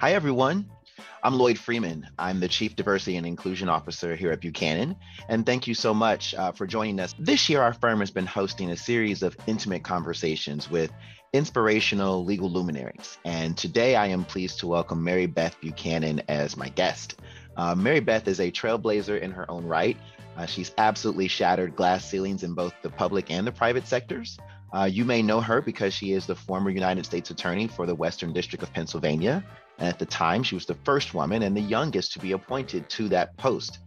Hi, everyone. I'm Lloyd Freeman. I'm the Chief Diversity and Inclusion Officer here at Buchanan. And thank you so much uh, for joining us. This year, our firm has been hosting a series of intimate conversations with inspirational legal luminaries. And today, I am pleased to welcome Mary Beth Buchanan as my guest. Uh, Mary Beth is a trailblazer in her own right. Uh, she's absolutely shattered glass ceilings in both the public and the private sectors. Uh, you may know her because she is the former United States Attorney for the Western District of Pennsylvania. And at the time, she was the first woman and the youngest to be appointed to that post.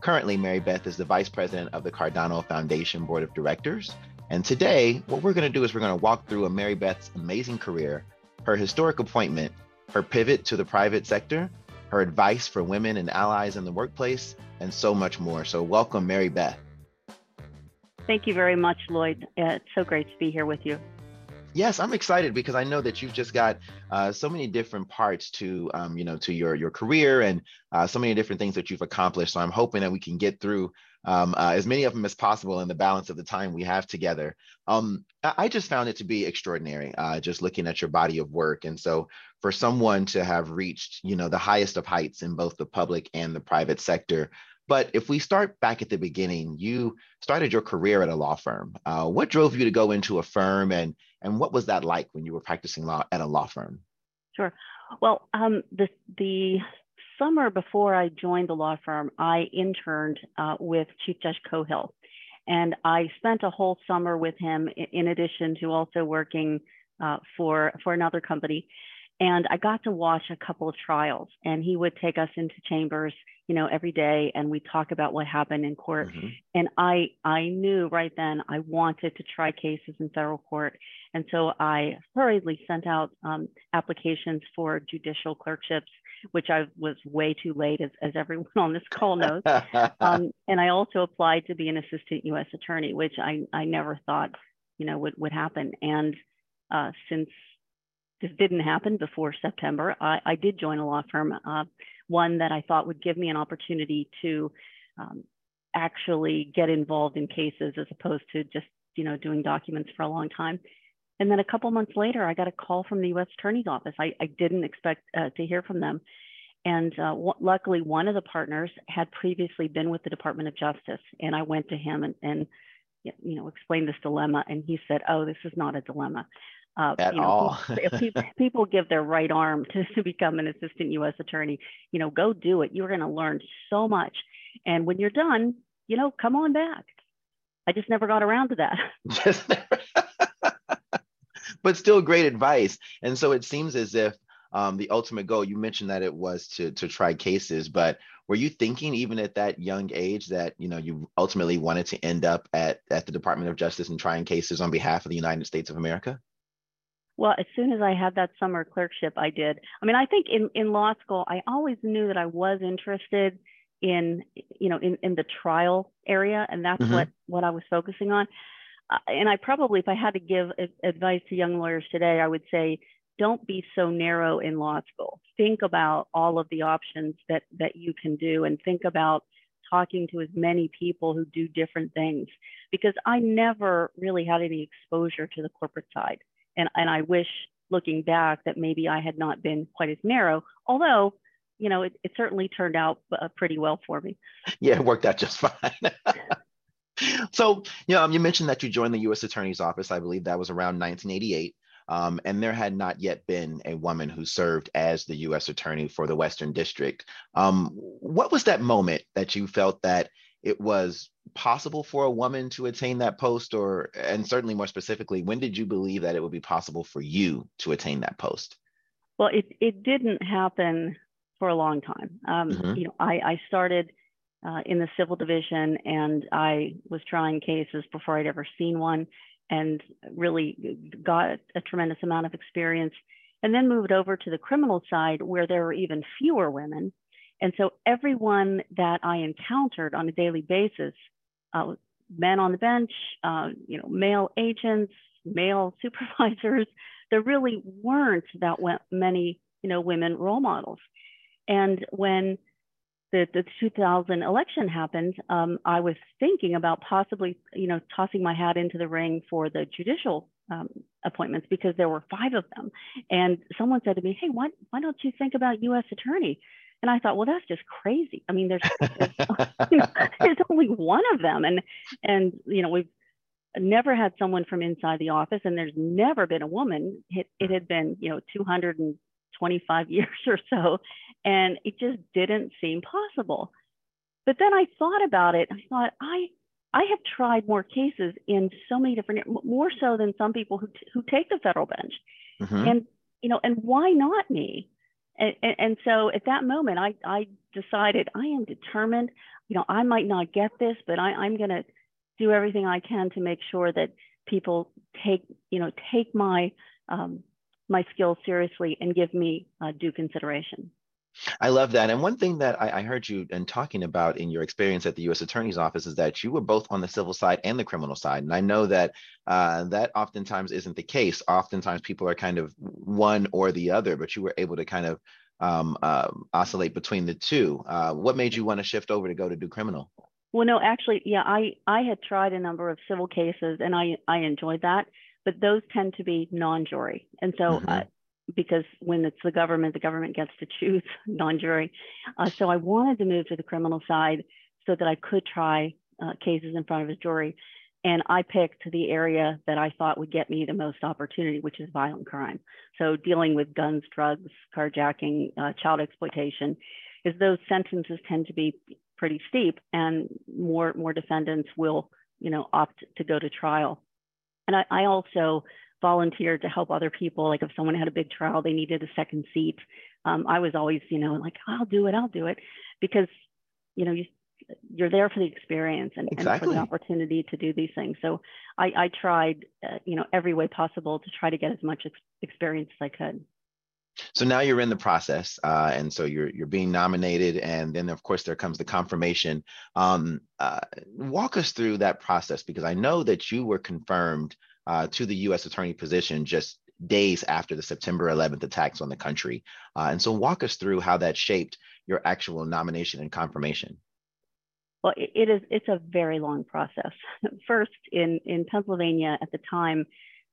Currently, Mary Beth is the Vice President of the Cardano Foundation Board of Directors. And today, what we're going to do is we're going to walk through a Mary Beth's amazing career, her historic appointment, her pivot to the private sector, her advice for women and allies in the workplace, and so much more. So, welcome, Mary Beth. Thank you very much, Lloyd. Uh, it's so great to be here with you. Yes, I'm excited because I know that you've just got uh, so many different parts to, um, you know, to your your career and uh, so many different things that you've accomplished. So I'm hoping that we can get through um, uh, as many of them as possible in the balance of the time we have together. Um, I just found it to be extraordinary, uh, just looking at your body of work. And so for someone to have reached, you know, the highest of heights in both the public and the private sector, but if we start back at the beginning, you started your career at a law firm. Uh, what drove you to go into a firm, and and what was that like when you were practicing law at a law firm? Sure. Well, um, the the summer before I joined the law firm, I interned uh, with Chief Judge Cohill, and I spent a whole summer with him in addition to also working uh, for for another company. And I got to watch a couple of trials, and he would take us into chambers you know, every day and we talk about what happened in court. Mm-hmm. And I I knew right then I wanted to try cases in federal court. And so I hurriedly sent out um, applications for judicial clerkships, which I was way too late, as, as everyone on this call knows. um, and I also applied to be an assistant U.S. attorney, which I, I never thought, you know, would, would happen. And uh, since this didn't happen before September, I, I did join a law firm. Uh, one that I thought would give me an opportunity to um, actually get involved in cases as opposed to just you know doing documents for a long time. And then a couple months later, I got a call from the U.S. Attorney's Office. I, I didn't expect uh, to hear from them. And uh, luckily, one of the partners had previously been with the Department of Justice. And I went to him and, and you know, explained this dilemma. And he said, Oh, this is not a dilemma. Uh, At you know, all. people, people give their right arm to, to become an assistant U.S. attorney. You know, go do it. You're going to learn so much. And when you're done, you know, come on back. I just never got around to that. But still great advice. And so it seems as if um, the ultimate goal, you mentioned that it was to, to try cases, but were you thinking even at that young age that, you know, you ultimately wanted to end up at, at the Department of Justice and trying cases on behalf of the United States of America? Well, as soon as I had that summer clerkship, I did. I mean, I think in, in law school, I always knew that I was interested in, you know, in, in the trial area, and that's mm-hmm. what what I was focusing on. Uh, and I probably, if I had to give advice to young lawyers today, I would say, don't be so narrow in law school. Think about all of the options that that you can do, and think about talking to as many people who do different things. Because I never really had any exposure to the corporate side. And, and I wish looking back that maybe I had not been quite as narrow, although, you know, it, it certainly turned out uh, pretty well for me. Yeah, it worked out just fine. so, you know, um, you mentioned that you joined the U.S. Attorney's Office. I believe that was around 1988. Um, and there had not yet been a woman who served as the U.S. Attorney for the Western District. Um, what was that moment that you felt that it was possible for a woman to attain that post or and certainly more specifically when did you believe that it would be possible for you to attain that post well it, it didn't happen for a long time um, mm-hmm. you know i, I started uh, in the civil division and i was trying cases before i'd ever seen one and really got a tremendous amount of experience and then moved over to the criminal side where there were even fewer women and so everyone that I encountered on a daily basis, uh, men on the bench, uh, you know, male agents, male supervisors, there really weren't that many, you know, women role models. And when the, the 2000 election happened, um, I was thinking about possibly, you know, tossing my hat into the ring for the judicial um, appointments because there were five of them. And someone said to me, "Hey, why why don't you think about U.S. attorney?" And I thought, well, that's just crazy. I mean, there's there's, there's only one of them, and and you know we've never had someone from inside the office, and there's never been a woman. It, it had been you know 225 years or so, and it just didn't seem possible. But then I thought about it. I thought I I have tried more cases in so many different, more so than some people who, who take the federal bench. Mm-hmm. And, you know, and why not me? And, and, and, so at that moment, I, I decided I am determined, you know, I might not get this, but I, I'm going to do everything I can to make sure that people take, you know, take my, um, my skills seriously and give me uh, due consideration. I love that. And one thing that I, I, heard you and talking about in your experience at the U.S. Attorney's Office is that you were both on the civil side and the criminal side. And I know that uh, that oftentimes isn't the case. Oftentimes people are kind of one or the other, but you were able to kind of um, uh, oscillate between the two. Uh, what made you want to shift over to go to do criminal? Well, no, actually, yeah, I I had tried a number of civil cases and I I enjoyed that, but those tend to be non-jury, and so mm-hmm. Because when it's the government, the government gets to choose non-jury. Uh, so I wanted to move to the criminal side so that I could try uh, cases in front of a jury. And I picked the area that I thought would get me the most opportunity, which is violent crime. So dealing with guns, drugs, carjacking, uh, child exploitation, is those sentences tend to be pretty steep, and more more defendants will, you know, opt to go to trial. And I, I also volunteered to help other people. Like if someone had a big trial, they needed a second seat. Um, I was always, you know, like, I'll do it, I'll do it. Because, you know, you, you're there for the experience and, exactly. and for the opportunity to do these things. So I, I tried, uh, you know, every way possible to try to get as much ex- experience as I could. So now you're in the process, uh, and so you're you're being nominated, and then of course there comes the confirmation. Um, uh, walk us through that process because I know that you were confirmed uh, to the U.S. attorney position just days after the September 11th attacks on the country. Uh, and so, walk us through how that shaped your actual nomination and confirmation. Well, it is. It's a very long process. First, in in Pennsylvania at the time,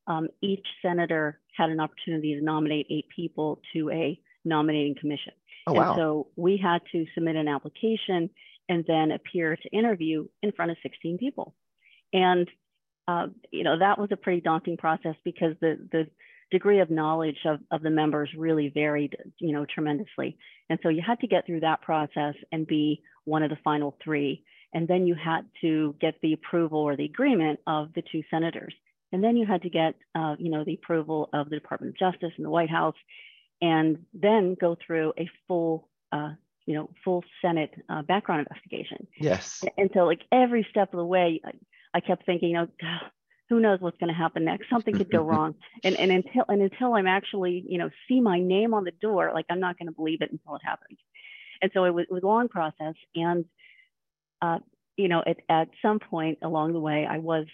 um, each senator had an opportunity to nominate eight people to a nominating commission. Oh, wow. And so we had to submit an application and then appear to interview in front of 16 people. And uh, you know, that was a pretty daunting process because the, the degree of knowledge of, of the members really varied, you know, tremendously. And so you had to get through that process and be one of the final three. And then you had to get the approval or the agreement of the two senators. And then you had to get, uh, you know, the approval of the Department of Justice and the White House, and then go through a full, uh, you know, full Senate uh, background investigation. Yes. And so, like every step of the way, I kept thinking, you know, who knows what's going to happen next? Something could go wrong. And and until and until I'm actually, you know, see my name on the door, like I'm not going to believe it until it happens. And so it was, it was a long process. And uh, you know, at, at some point along the way, I was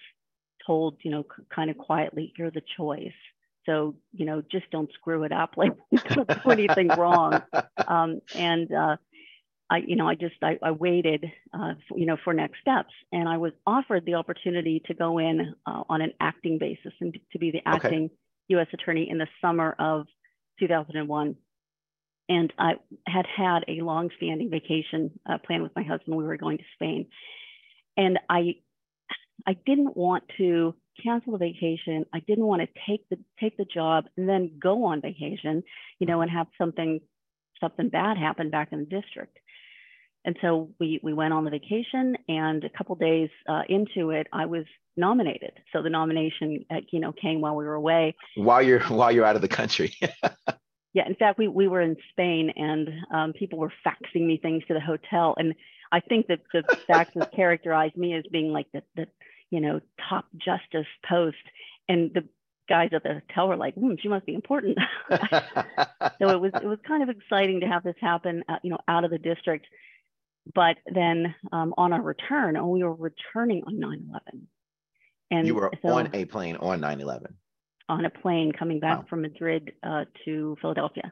told, you know, c- kind of quietly, you're the choice. So, you know, just don't screw it up. Like, don't do anything wrong. Um, and uh, I, you know, I just I, I waited, uh, for, you know, for next steps, and I was offered the opportunity to go in uh, on an acting basis and to be the acting okay. U.S. attorney in the summer of 2001. And I had had a long-standing vacation uh, plan with my husband. We were going to Spain, and I, I didn't want to cancel the vacation. I didn't want to take the take the job and then go on vacation, you know, and have something something bad happen back in the district. And so we, we went on the vacation and a couple days uh, into it, I was nominated. So the nomination, uh, you know, came while we were away. While you're, while you're out of the country. yeah. In fact, we, we were in Spain and um, people were faxing me things to the hotel. And I think that the faxes characterized me as being like the, the, you know, top justice post. And the guys at the hotel were like, hmm, she must be important. so it was, it was kind of exciting to have this happen, uh, you know, out of the district but then um, on our return, and we were returning on 9 11. And you were so, on a plane on 9 11. On a plane coming back wow. from Madrid uh, to Philadelphia.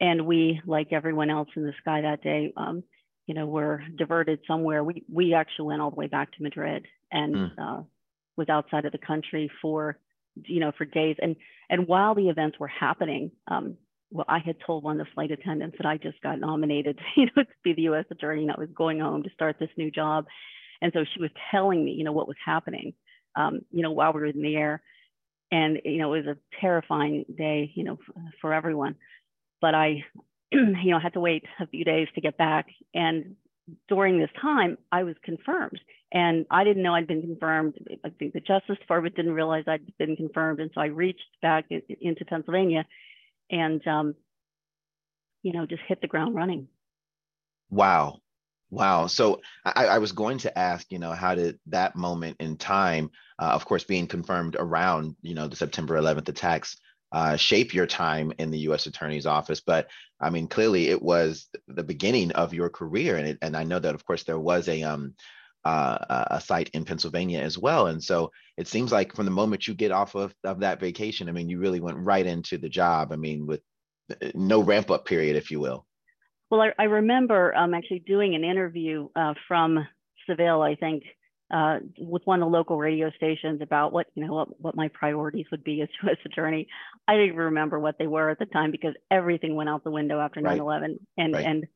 And we, like everyone else in the sky that day, um, you know, were diverted somewhere. We, we actually went all the way back to Madrid and mm. uh, was outside of the country for you know, for days. And and while the events were happening, um, well, I had told one of the flight attendants that I just got nominated, you know, to be the U.S. attorney, and I was going home to start this new job. And so she was telling me, you know, what was happening, um, you know, while we were in the air. And, you know, it was a terrifying day, you know, for, everyone. But I, you know, had to wait a few days to get back. And during this time, I was confirmed. And I didn't know I'd been confirmed. I think the Justice Department didn't realize I'd been confirmed. And so I reached back into Pennsylvania and, um, you know, just hit the ground running. Wow. Wow. So I, I, was going to ask, you know, how did that moment in time, uh, of course, being confirmed around, you know, the September 11th attacks, uh, shape your time in the U.S. Attorney's Office? But I mean, clearly it was the beginning of your career, and it, and I know that, of course, there was a um, uh, a site in Pennsylvania as well, and so it seems like from the moment you get off of, of that vacation, I mean, you really went right into the job. I mean, with uh, no ramp up period, if you will. Well, I, I remember um, actually doing an interview uh, from Seville, I think, uh, with one of the local radio stations about what you know what, what my priorities would be as U.S. attorney. I didn't even remember what they were at the time because everything went out the window after 9/11, and right. and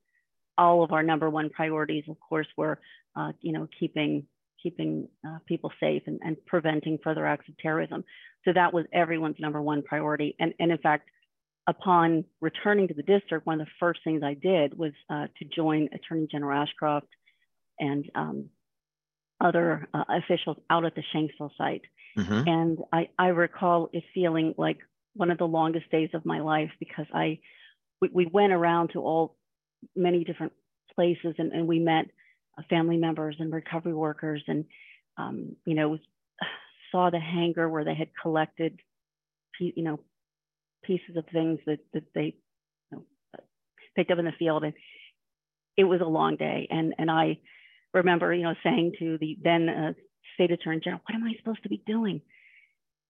all of our number one priorities, of course, were uh, you know keeping keeping uh, people safe and, and preventing further acts of terrorism. So that was everyone's number one priority. And, and in fact, upon returning to the district, one of the first things I did was uh, to join Attorney General Ashcroft and um, other uh, officials out at the Shanksville site. Mm-hmm. And I, I recall it feeling like one of the longest days of my life because I we, we went around to all many different places and, and we met uh, family members and recovery workers and um, you know saw the hangar where they had collected you know pieces of things that, that they you know, picked up in the field. And it was a long day. And, and I remember, you know, saying to the then uh, state attorney general, what am I supposed to be doing?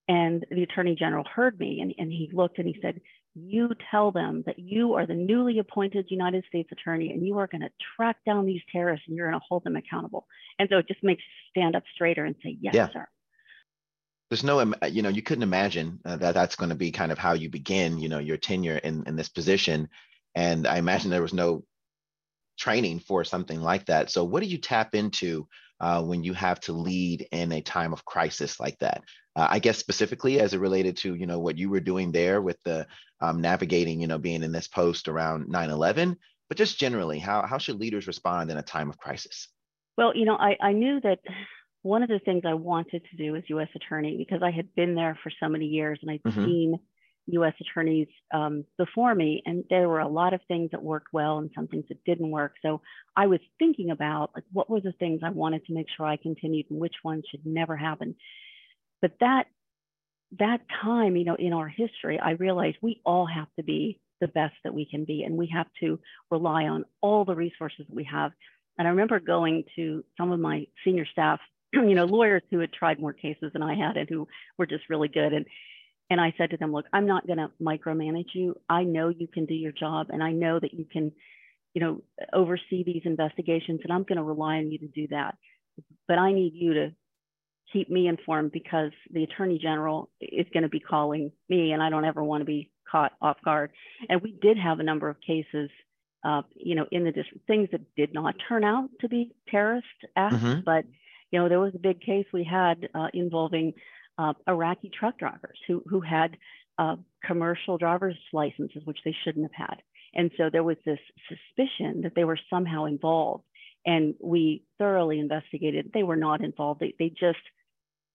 And the attorney general heard me and, and he looked and he said, you tell them that you are the newly appointed United States attorney and you are going to track down these terrorists and you're going to hold them accountable. And so it just makes you stand up straighter and say, yes, yeah. sir there's no you know you couldn't imagine uh, that that's going to be kind of how you begin you know your tenure in in this position and i imagine there was no training for something like that so what do you tap into uh, when you have to lead in a time of crisis like that uh, i guess specifically as it related to you know what you were doing there with the um, navigating you know being in this post around 9-11 but just generally how, how should leaders respond in a time of crisis well you know i, I knew that one of the things I wanted to do as U.S. attorney because I had been there for so many years and I'd mm-hmm. seen U.S. attorneys um, before me, and there were a lot of things that worked well and some things that didn't work. So I was thinking about like what were the things I wanted to make sure I continued and which ones should never happen. But that that time, you know, in our history, I realized we all have to be the best that we can be, and we have to rely on all the resources that we have. And I remember going to some of my senior staff you know, lawyers who had tried more cases than I had and who were just really good. And and I said to them, look, I'm not going to micromanage you. I know you can do your job, and I know that you can, you know, oversee these investigations, and I'm going to rely on you to do that. But I need you to keep me informed because the attorney general is going to be calling me, and I don't ever want to be caught off guard. And we did have a number of cases uh, you know, in the district, things that did not turn out to be terrorist acts, mm-hmm. but you know, there was a big case we had uh, involving uh, Iraqi truck drivers who, who had uh, commercial driver's licenses, which they shouldn't have had. And so there was this suspicion that they were somehow involved. And we thoroughly investigated. They were not involved. They, they just,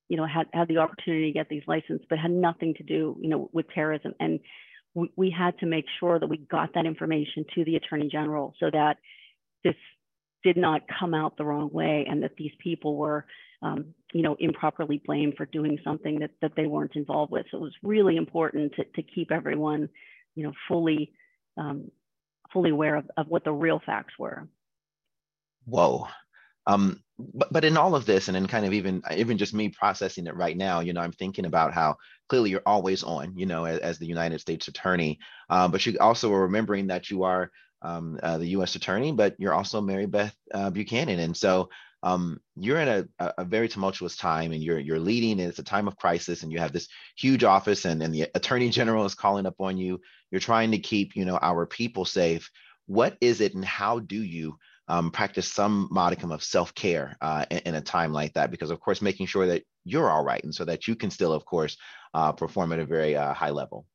you know, had, had the opportunity to get these licenses, but had nothing to do, you know, with terrorism. And we, we had to make sure that we got that information to the attorney general so that this did not come out the wrong way and that these people were um, you know improperly blamed for doing something that, that they weren't involved with so it was really important to, to keep everyone you know fully um, fully aware of, of what the real facts were whoa um, but, but in all of this and in kind of even even just me processing it right now you know i'm thinking about how clearly you're always on you know as, as the united states attorney uh, but you also are remembering that you are um, uh, the U.S. attorney, but you're also Mary Beth uh, Buchanan. And so um, you're in a, a very tumultuous time and you're you're leading and it's a time of crisis and you have this huge office and, and the attorney general is calling up on you. You're trying to keep you know our people safe. What is it and how do you um, practice some modicum of self-care uh, in, in, a time like that? Because of course making sure that you're all right and so that you can still of course uh, perform at a very uh, high level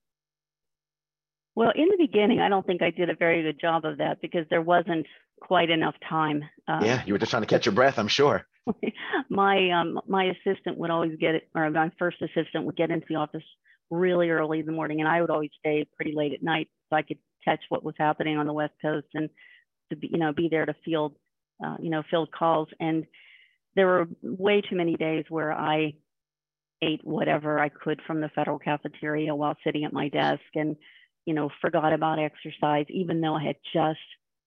well in the beginning i don't think i did a very good job of that because there wasn't quite enough time um, yeah you were just trying to catch your breath i'm sure my um, my assistant would always get it or my first assistant would get into the office really early in the morning and i would always stay pretty late at night so i could catch what was happening on the west coast and to be, you know, be there to field, uh, you know, field calls. And there were way too many days where I ate whatever I could from the federal cafeteria while sitting at my desk and, you know, forgot about exercise, even though I had just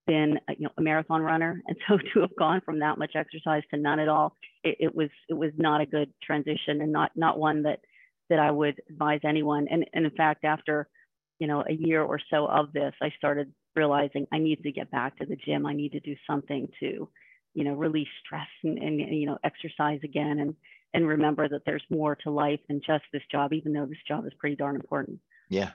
been, you know, a marathon runner. And so to have gone from that much exercise to none at all, it, it was, it was not a good transition and not, not one that, that I would advise anyone. And, and in fact, after, you know, a year or so of this, I started realizing I need to get back to the gym. I need to do something to, you know, release stress and, and you know, exercise again and and remember that there's more to life than just this job, even though this job is pretty darn important. Yeah.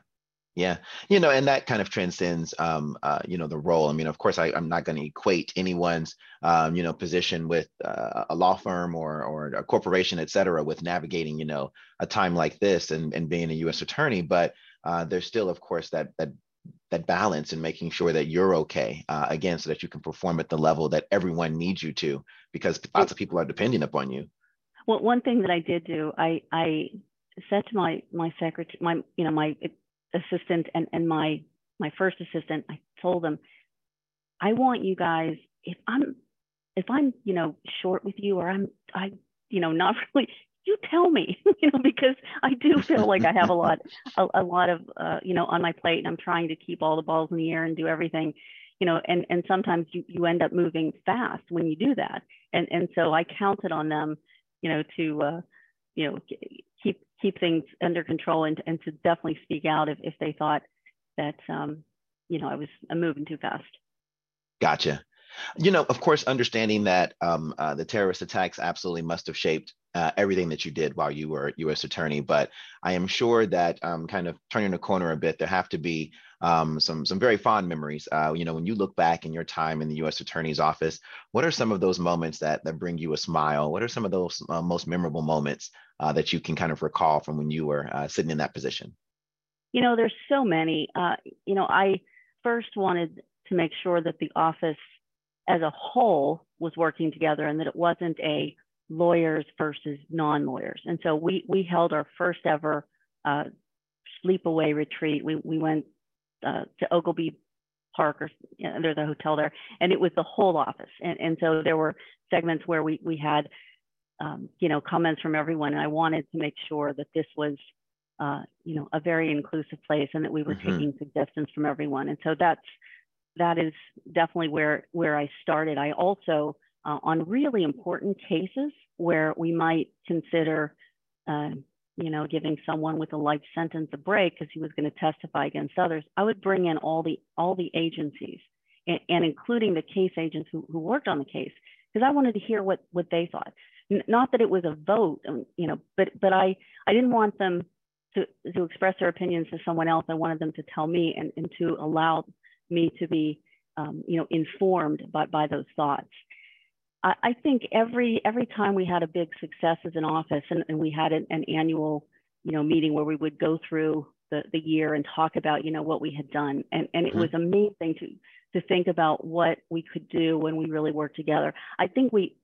Yeah, you know, and that kind of transcends, um, uh, you know, the role. I mean, of course, I, am not going to equate anyone's, um, you know, position with uh, a law firm or or a corporation, et cetera, with navigating, you know, a time like this and, and being a U.S. attorney. But uh, there's still, of course, that that that balance and making sure that you're okay uh, again so that you can perform at the level that everyone needs you to because lots of people are depending upon you well one thing that i did do i i said to my my secretary my you know my assistant and and my my first assistant i told them i want you guys if i'm if i'm you know short with you or i'm i you know not really you tell me, you know, because I do feel like I have a lot, a, a lot of, uh, you know, on my plate and I'm trying to keep all the balls in the air and do everything, you know, and, and sometimes you, you end up moving fast when you do that. And, and so I counted on them, you know, to, uh, you know, keep, keep things under control and, and to definitely speak out if, if they thought that, um, you know, I was moving too fast. Gotcha. You know, of course, understanding that um, uh, the terrorist attacks absolutely must have shaped uh, everything that you did while you were U.S. attorney, but I am sure that um, kind of turning the corner a bit, there have to be um, some some very fond memories. Uh, you know, when you look back in your time in the U.S. attorney's office, what are some of those moments that that bring you a smile? What are some of those uh, most memorable moments uh, that you can kind of recall from when you were uh, sitting in that position? You know, there's so many. you know, I first wanted to make sure that the office as a whole was working together and that it wasn't a lawyers versus non-lawyers. And so we we held our first ever uh, sleepaway retreat. We we went uh, to Oglebay Park or you know, there's a hotel there, and it was the whole office. And and so there were segments where we we had um, you know comments from everyone, and I wanted to make sure that this was uh, you know a very inclusive place and that we were mm-hmm. taking suggestions from everyone. And so that's that is definitely where where I started. I also uh, on really important cases where we might consider, uh, you know, giving someone with a life sentence a break because he was going to testify against others. I would bring in all the all the agencies and, and including the case agents who, who worked on the case because I wanted to hear what what they thought. N- not that it was a vote, um, you know, but but I I didn't want them to, to express their opinions to someone else. I wanted them to tell me and, and to allow me to be, um, you know, informed by, by those thoughts. I, I, think every every time we had a big success as an office and, and we had an, an, annual, you know, meeting where we would go through the, the year and talk about, you know, what we had done. And, and it mm-hmm. was amazing to to think about what we could do when we really worked together. I think we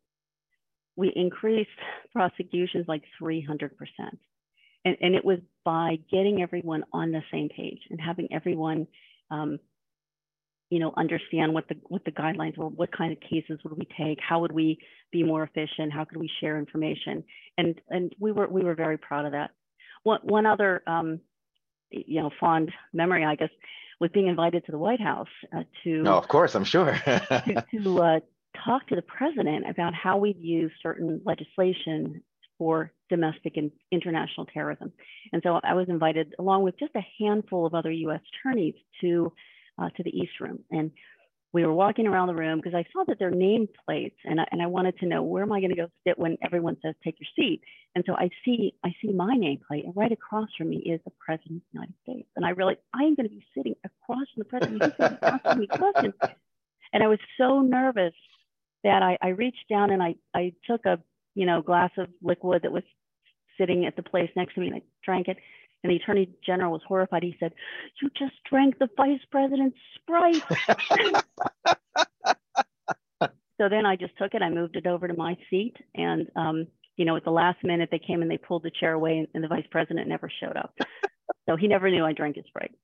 we increased prosecutions like 300%. And, and it was by getting everyone on the same page and having everyone um, you know, understand what the what the guidelines were, what kind of cases would we take, how would we be more efficient, how could we share information, and and we were we were very proud of that. One one other um, you know fond memory, I guess, was being invited to the White House uh, to. No, of course, I'm sure. to, to uh, talk to the president about how we'd use certain legislation for domestic and international terrorism, and so I was invited along with just a handful of other U.S. attorneys to uh, to the East Room. And we were walking around the room because I saw that their name plates and I, and I wanted to know where am I going to go sit when everyone says take your seat. And so I see I see my nameplate and right across from me is the President of the United States. And I realized I am going to be sitting across from the President. He's going to be asking me questions. And I was so nervous that I, I reached down and I, I took a you know glass of liquid that was sitting at the place next to me and I drank it. And the attorney general was horrified. He said, You just drank the vice president's Sprite. so then I just took it. I moved it over to my seat. And, um, you know, at the last minute, they came and they pulled the chair away, and, and the vice president never showed up. so he never knew I drank his Sprite.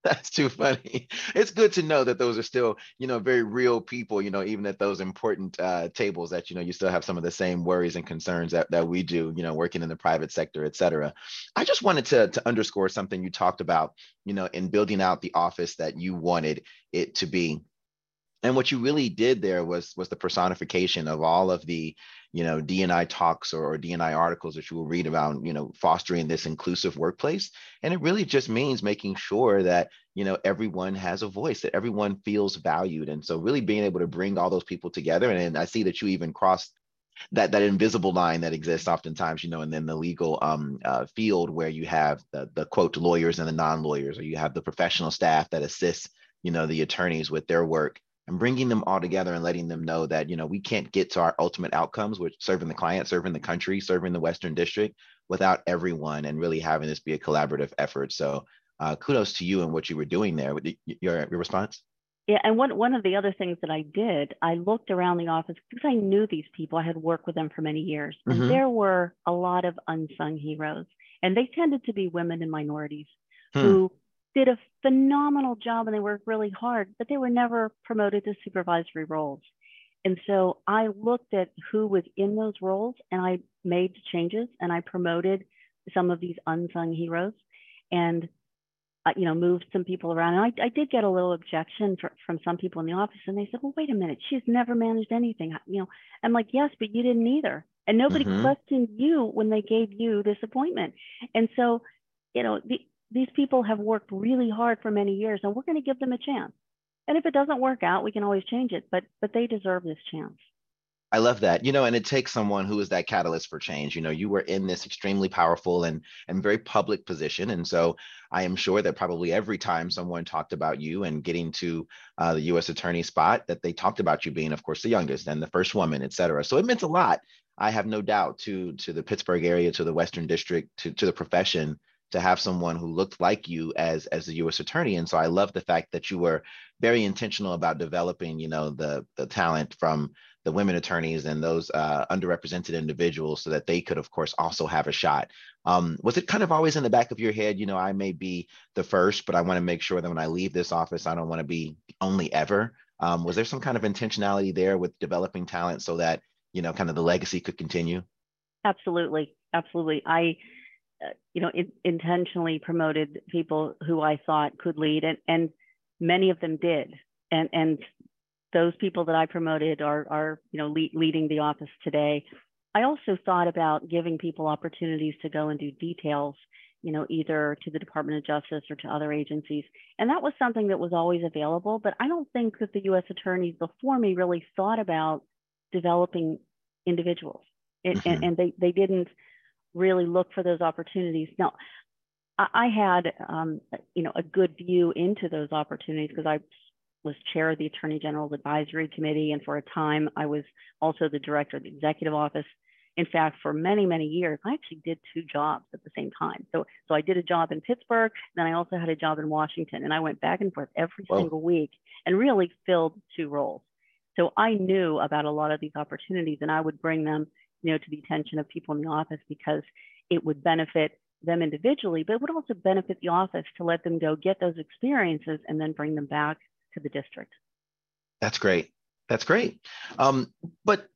That's too funny. It's good to know that those are still, you know, very real people, you know, even at those important uh, tables that, you know, you still have some of the same worries and concerns that, that we do, you know, working in the private sector, et cetera. I just wanted to, to underscore something you talked about, you know, in building out the office that you wanted it to be and what you really did there was was the personification of all of the you know D&I talks or, or D&I articles that you will read about you know fostering this inclusive workplace. And it really just means making sure that you know everyone has a voice that everyone feels valued. And so really being able to bring all those people together and, and i see that you even crossed that that invisible line that exists oftentimes, you know, and then the legal um, uh, field where you have the, the quote lawyers and the non-lawyers, or you have the professional staff that assists, you know, the attorneys with their work and bringing them all together and letting them know that you know we can't get to our ultimate outcomes which serving the client serving the country serving the western district without everyone and really having this be a collaborative effort so uh, kudos to you and what you were doing there your, your response yeah and one, one of the other things that i did i looked around the office because i knew these people i had worked with them for many years and mm-hmm. there were a lot of unsung heroes and they tended to be women and minorities hmm. who did a phenomenal job and they worked really hard, but they were never promoted to supervisory roles. And so I looked at who was in those roles and I made changes and I promoted some of these unsung heroes and uh, you know moved some people around. And I, I did get a little objection for, from some people in the office and they said, well, wait a minute, she's never managed anything. You know, I'm like, yes, but you didn't either. And nobody mm-hmm. questioned you when they gave you this appointment. And so, you know, the, these people have worked really hard for many years and we're going to give them a chance. And if it doesn't work out, we can always change it, but but they deserve this chance. I love that. You know, and it takes someone who is that catalyst for change. You know, you were in this extremely powerful and and very public position, and so I am sure that probably every time someone talked about you and getting to uh, the U.S. attorney spot, that they talked about you being, of course, the youngest and the first woman, et cetera. So it meant a lot. I have no doubt to to the Pittsburgh area, to the Western District, to to the profession to have someone who looked like you as as the U.S. attorney. And so I love the fact that you were very intentional about developing, you know, the the talent from the women attorneys and those uh, underrepresented individuals, so that they could, of course, also have a shot. Um, was it kind of always in the back of your head, you know, I may be the first, but I want to make sure that when I leave this office, I don't want to be only ever. Um, was there some kind of intentionality there with developing talent so that you know, kind of the legacy could continue? Absolutely, absolutely. I you know, in, intentionally promoted people who I thought could lead, and, and many of them did. And and those people that I promoted are are you know le- leading the office today. I also thought about giving people opportunities to go and do details, you know, either to the Department of Justice or to other agencies. And that was something that was always available. But I don't think that the U.S. attorneys before me really thought about developing individuals, mm-hmm. and, and they they didn't really look for those opportunities. Now, I had, um, you know, a good view into those opportunities because I was chair of the Attorney General's Advisory Committee, and for a time I was also the director of the Executive Office. In fact, for many, many years, I actually did two jobs at the same time. So, so I did a job in Pittsburgh, then I also had a job in Washington, and I went back and forth every Whoa. single week and really filled two roles. So I knew about a lot of these opportunities, and I would bring them you know, to the attention of people in the office because it would benefit them individually, but it would also benefit the office to let them go get those experiences and then bring them back to the district. That's great. That's great. Um, but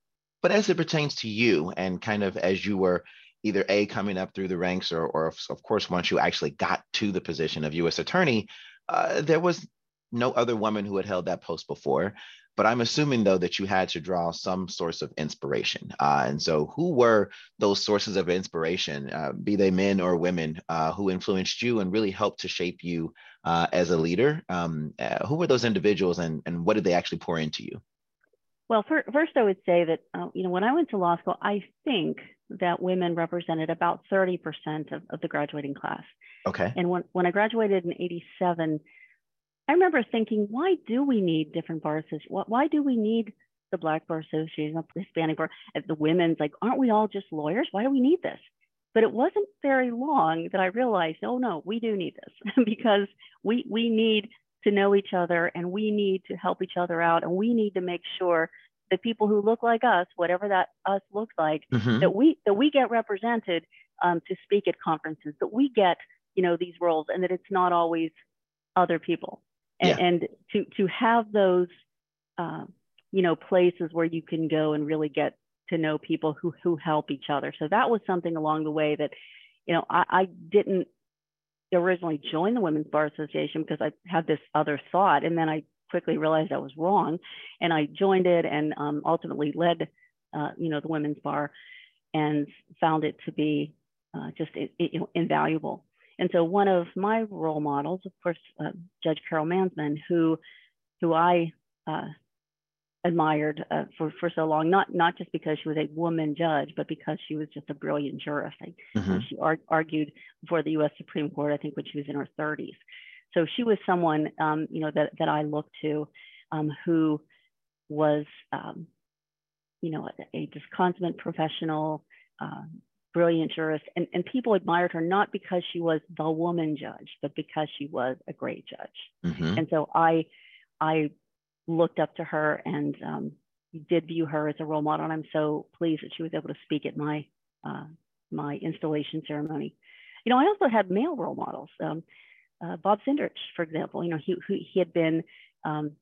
but as it pertains to you and kind of as you were either a coming up through the ranks or or of course once you actually got to the position of U.S. attorney, uh, there was no other woman who had held that post before. But I'm assuming though that you had to draw some source of inspiration. Uh, and so, who were those sources of inspiration, uh, be they men or women, uh, who influenced you and really helped to shape you uh, as a leader? Um, uh, who were those individuals, and and what did they actually pour into you? Well, for, first, I would say that uh, you know when I went to law school, I think that women represented about 30% of, of the graduating class. Okay. And when, when I graduated in 87, I remember thinking, why do we need different bar associations? Why do we need the Black Bar Association, the Hispanic Bar, the women's? Like, aren't we all just lawyers? Why do we need this? But it wasn't very long that I realized, oh no, we do need this because we we need to know each other and we need to help each other out and we need to make sure that people who look like us, whatever that us looks like, mm-hmm. that we that we get represented um, to speak at conferences, that we get you know these roles, and that it's not always other people and, yeah. and to to have those uh, you know places where you can go and really get to know people who who help each other so that was something along the way that you know i, I didn't originally join the women's bar association because i had this other thought and then i quickly realized i was wrong and i joined it and um, ultimately led uh, you know the women's bar and found it to be uh, just you know invaluable and so one of my role models, of course, uh, Judge Carol Mansmann, who, who I uh, admired uh, for, for so long, not, not just because she was a woman judge, but because she was just a brilliant jurist. I, mm-hmm. She ar- argued before the US Supreme Court, I think when she was in her 30s. So she was someone, um, you know, that, that I looked to um, who was, um, you know, a, a just consummate professional, um, brilliant jurist, and, and people admired her not because she was the woman judge, but because she was a great judge. Mm-hmm. And so I, I looked up to her and um, did view her as a role model. And I'm so pleased that she was able to speak at my uh, my installation ceremony. You know, I also had male role models. Um, uh, Bob Cindrich, for example, you know, he, he, he had been, um,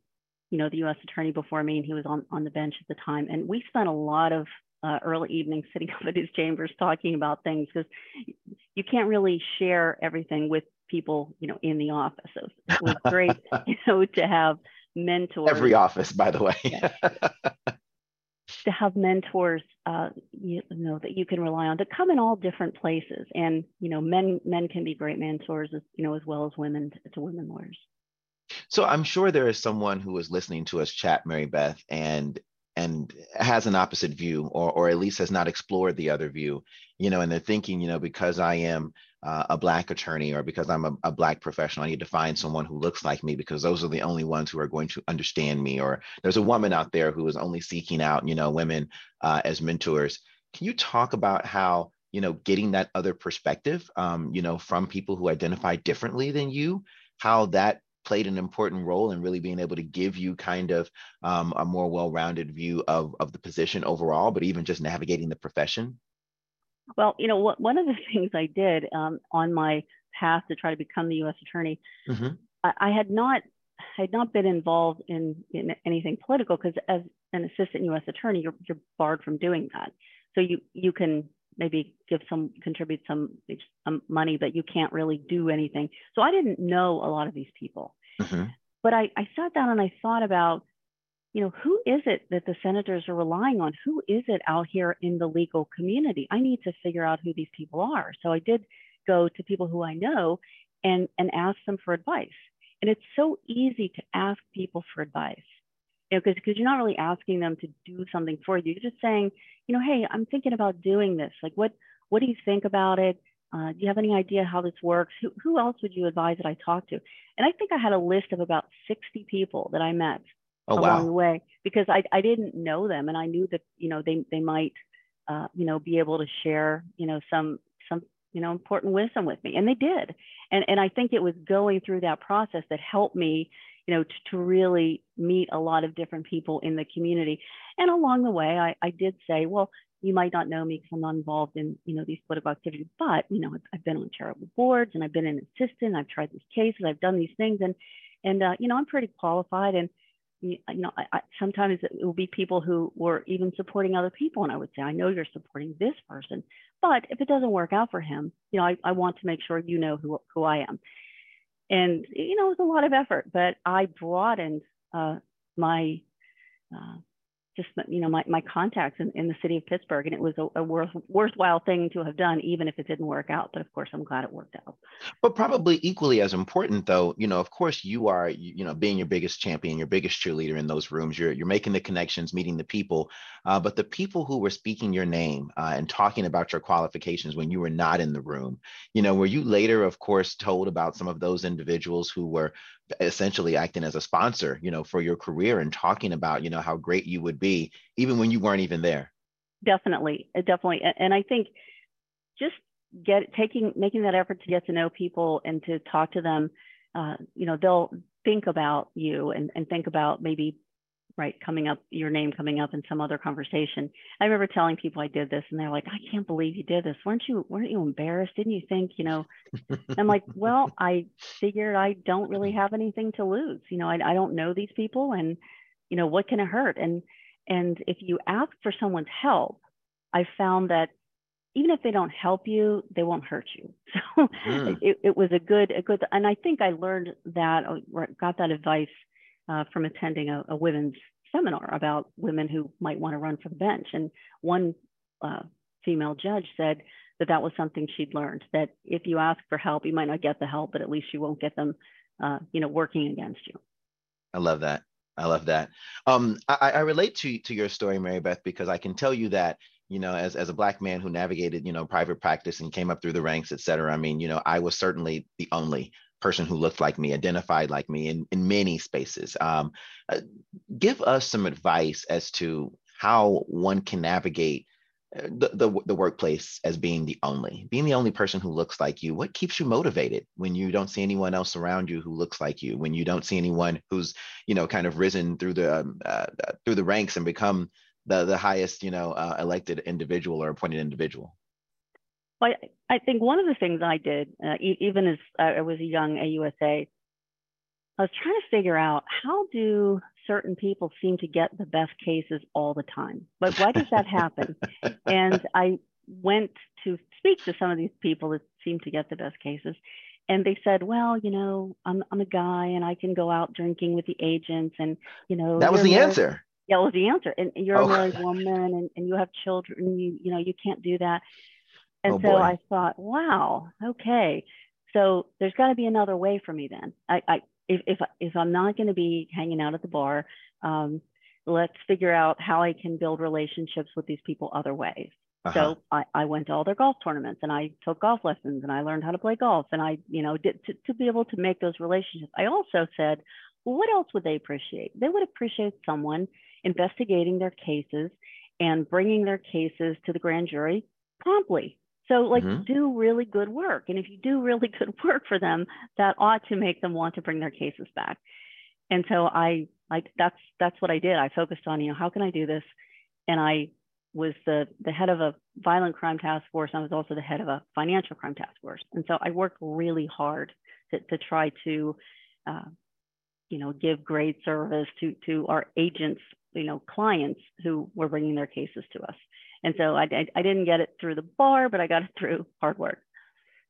you know, the U.S. attorney before me, and he was on, on the bench at the time. And we spent a lot of uh, early evenings sitting up at his chambers talking about things because you can't really share everything with people, you know, in the office. So it was great, you know, to have mentors. Every office, by the way. to have mentors, uh, you know, that you can rely on to come in all different places. And, you know, men, men can be great mentors, as, you know, as well as women to, to women lawyers. So I'm sure there is someone who is listening to us chat, Mary Beth, and and has an opposite view or, or at least has not explored the other view you know and they're thinking you know because i am uh, a black attorney or because i'm a, a, black professional i need to find someone who looks like me because those are the only ones who are going to understand me or there's a woman out there who is only seeking out you know women uh, as mentors. Can you talk about how you know getting that other perspective um, you know from people who identify differently than you how that played an important role in really being able to give you kind of um, a more well-rounded view of, of the position overall, but even just navigating the profession? Well, you know, what, one of the things I did um, on my path to try to become the U.S. attorney, mm-hmm. I, I, had not I had not been involved in, in anything political because as an assistant U.S. attorney, you're, you're barred from doing that. So you you can maybe give some contribute some, some money but you can't really do anything. So i didn't know a lot of these people. Mm-hmm. but I, I sat down and i thought about you know who is it that the senators are relying on? Who is it out here in the legal community? I need to figure out who these people are. So i did go to people who i know and and ask them for advice. And it's so easy to ask people for advice you know because you're not really asking them to do something for you you're just saying you know, hey, I'm thinking about doing this. Like, what what do you think about it? Uh, do you have any idea how this works? Who, who else would you advise that I talk to? And I think I had a list of about 60 people that I met oh, along wow. the way because I, I didn't know them and I knew that, you know, they, they might, uh, you know, be able to share, you know, some, some, you know, important wisdom with me. And they did. And, and I think it was going through that process that helped me, you know, to, to really meet a lot of different people in the community. And along the way, I, I did say, well, you might not know me because I'm not involved in, you know, these political activities, but, you know, I've been on charitable boards and I've been an assistant. I've tried these cases. I've done these things. And, and, uh, you know, I'm pretty qualified. And, you know, I, I, sometimes it will be people who were even supporting other people. And I would say, I know you're supporting this person, but if it doesn't work out for him, you know, I, I want to make sure you know who, who I am. And, you know, it was a lot of effort, but I broadened uh, my uh, just you know my, my contacts in, in the city of pittsburgh and it was a, a worth, worthwhile thing to have done even if it didn't work out but of course i'm glad it worked out. But probably equally as important though you know of course you are you know being your biggest champion your biggest cheerleader in those rooms you're, you're making the connections meeting the people uh, but the people who were speaking your name uh, and talking about your qualifications when you were not in the room you know were you later of course told about some of those individuals who were essentially acting as a sponsor, you know, for your career and talking about, you know, how great you would be even when you weren't even there. Definitely, uh, definitely, and I think just get taking making that effort to get to know people and to talk to them, uh, you know, they'll think about you and, and think about maybe right coming up your name coming up in some other conversation. I remember telling people i did this and they're like i can't believe you did this. Weren't you weren't you embarrassed? Didn't you think you know? I'm like well i figured i don't really have anything to lose. You know I, I don't know these people and you know what can it hurt? And and if you ask for someone's help i found that even if they don't help you they won't hurt you. So it, it was a good a good and i think i learned that or got that advice uh, from attending a, a, women's seminar about women who might want to run for the bench. And one uh, female judge said that that was something she'd learned that if you ask for help, you might not get the help, but at least you won't get them, uh, you know, working against you. I love that. I love that. Um, I, I relate to to your story, Mary Beth, because I can tell you that you know, as, as a black man who navigated, you know, private practice and came up through the ranks, et cetera. I mean, you know, I was certainly the only person who looked like me, identified like me in, in many spaces. Um, uh, give us some advice as to how one can navigate uh, the, the, the workplace as being the only, being the only person who looks like you. What keeps you motivated when you don't see anyone else around you who looks like you? When you don't see anyone who's, you know, kind of risen through the um, uh, uh through the ranks and become the the highest, you know, uh, elected individual or appointed individual. Well, I, I think one of the things I did, uh, e- even as I was a young AUSA, I was trying to figure out how do certain people seem to get the best cases all the time? But why does that happen? and I went to speak to some of these people that seem to get the best cases. And they said, well, you know, I'm, I'm a guy and I can go out drinking with the agents and, you know, that was the answer. Yeah, that was the answer. And, and you're oh. a married woman and, and you have children and you, you know, you can't do that. And oh, so boy. I thought, wow, okay. So there's got to be another way for me then. I, I if, if, if I'm not going to be hanging out at the bar, um, let's figure out how I can build relationships with these people other ways. Uh-huh. So I, I went to all their golf tournaments and I took golf lessons and I learned how to play golf and I, you know, did to, to be able to make those relationships. I also said, well, what else would they appreciate? They would appreciate someone investigating their cases and bringing their cases to the grand jury promptly so like mm-hmm. do really good work. And if you do really good work for them, that ought to make them want to bring their cases back. And so I like that's that's what I did. I focused on, you know, how can I do this? And I was the the head of a violent crime task force. I was also the head of a financial crime task force. And so I worked really hard to, to try to uh, you know give great service to to our agents you know clients who were bringing their cases to us and so I, I, I didn't get it through the bar, but I got it through hard work.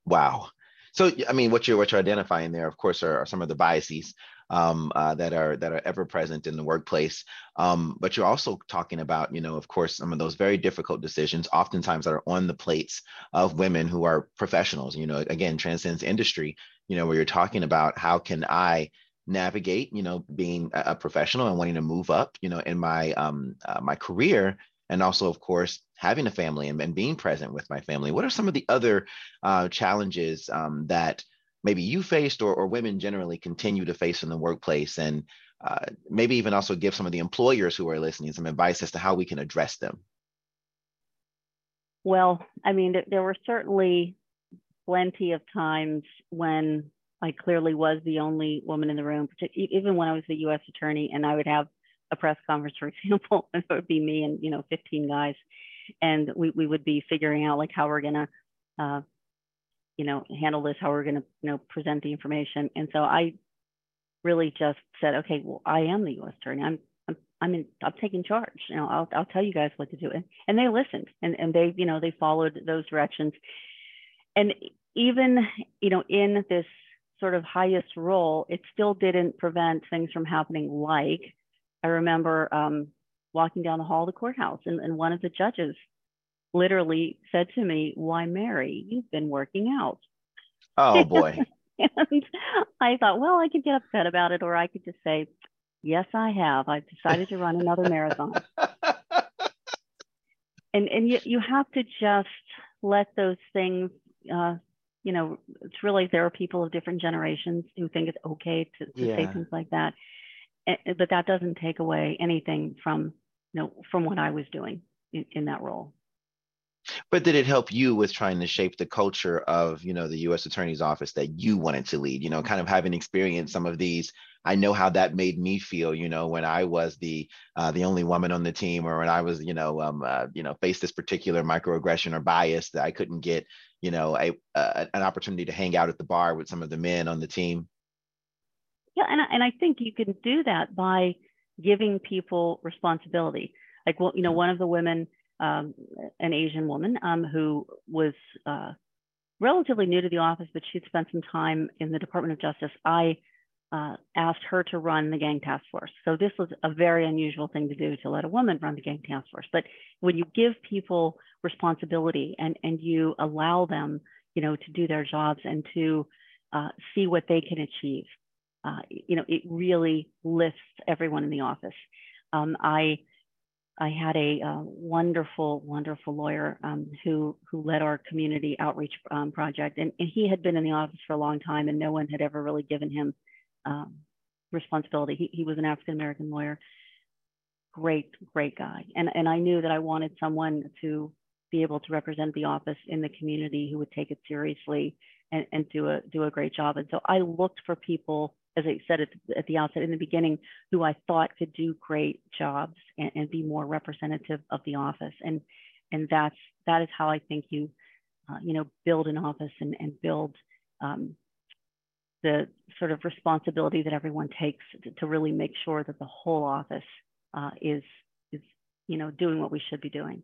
Wow. So I mean, what you're what you're identifying there, of course, are, are some of the biases um, uh, that are that are ever present in the workplace. Um, but you're also talking about, you know, of course, some of those very difficult decisions, oftentimes that are on the plates of women who are professionals. You know, again, transcends industry. You know, where you're talking about how can I navigate, you know, being a professional and wanting to move up, you know, in my um, uh, my career. And also of course having a family and, and being present with my family. What are some of the other uh, challenges um, that maybe you faced or, or women generally continue to face in the workplace? And uh, maybe even also give some of the employers who are listening some advice as to how we can address them. Well i mean there were certainly plenty of times when I clearly was the only woman in the room, even when I was the U.S. attorney, and I would have a press conference, for example, and it would be me and you know 15 guys, and we we would be figuring out like how we're gonna, uh, you know, handle this, how we're gonna you know present the information. And so I really just said, okay, well, I am the U.S. attorney. I'm I'm I'm, in, I'm taking charge. You know, I'll I'll tell you guys what to do. And and they listened and and they you know they followed those directions. And even you know in this sort of highest role, it still didn't prevent things from happening like I remember um, walking down the hall of the courthouse, and, and one of the judges literally said to me, Why, Mary, you've been working out. Oh, boy. and I thought, well, I could get upset about it, or I could just say, Yes, I have. I've decided to run another marathon. and and you, you have to just let those things uh, you know, it's really there are people of different generations who think it's okay to, to yeah. say things like that. And, but that doesn't take away anything from, you know, from what I was doing in, in that role. But did it help you with trying to shape the culture of, you know, the U.S. Attorney's Office that you wanted to lead? You know, kind of having experienced some of these. I know how that made me feel. You know, when I was the uh, the only woman on the team, or when I was, you know, um, uh, you know, faced this particular microaggression or bias that I couldn't get, you know, a uh, an opportunity to hang out at the bar with some of the men on the team. Yeah, and and I think you can do that by giving people responsibility. Like, well, you know, mm-hmm. one of the women um, an Asian woman um, who was uh, relatively new to the office, but she'd spent some time in the Department of Justice. I uh, asked her to run the gang task force. So this was a very unusual thing to do to let a woman run the gang task force. But when you give people responsibility and, and you allow them, you know, to do their jobs and to uh, see what they can achieve, uh, you know, it really lifts everyone in the office. Um, I I had a uh, wonderful, wonderful lawyer um, who who led our community outreach um, project, and, and, he had been in the office for a long time, and no one had ever really given him um, responsibility. He, he was an African American lawyer, great, great guy, and and I knew that I wanted someone to be able to represent the office in the community who would take it seriously and, and do a do a great job. And so I looked for people as I said at, at the outset in the beginning, who I thought could do great jobs and, and, be more representative of the office. And and that's that is how I think you uh, you know build an office and, and build um, the sort of responsibility that everyone takes to, to really make sure that the whole office uh, is is you know doing what we should be doing.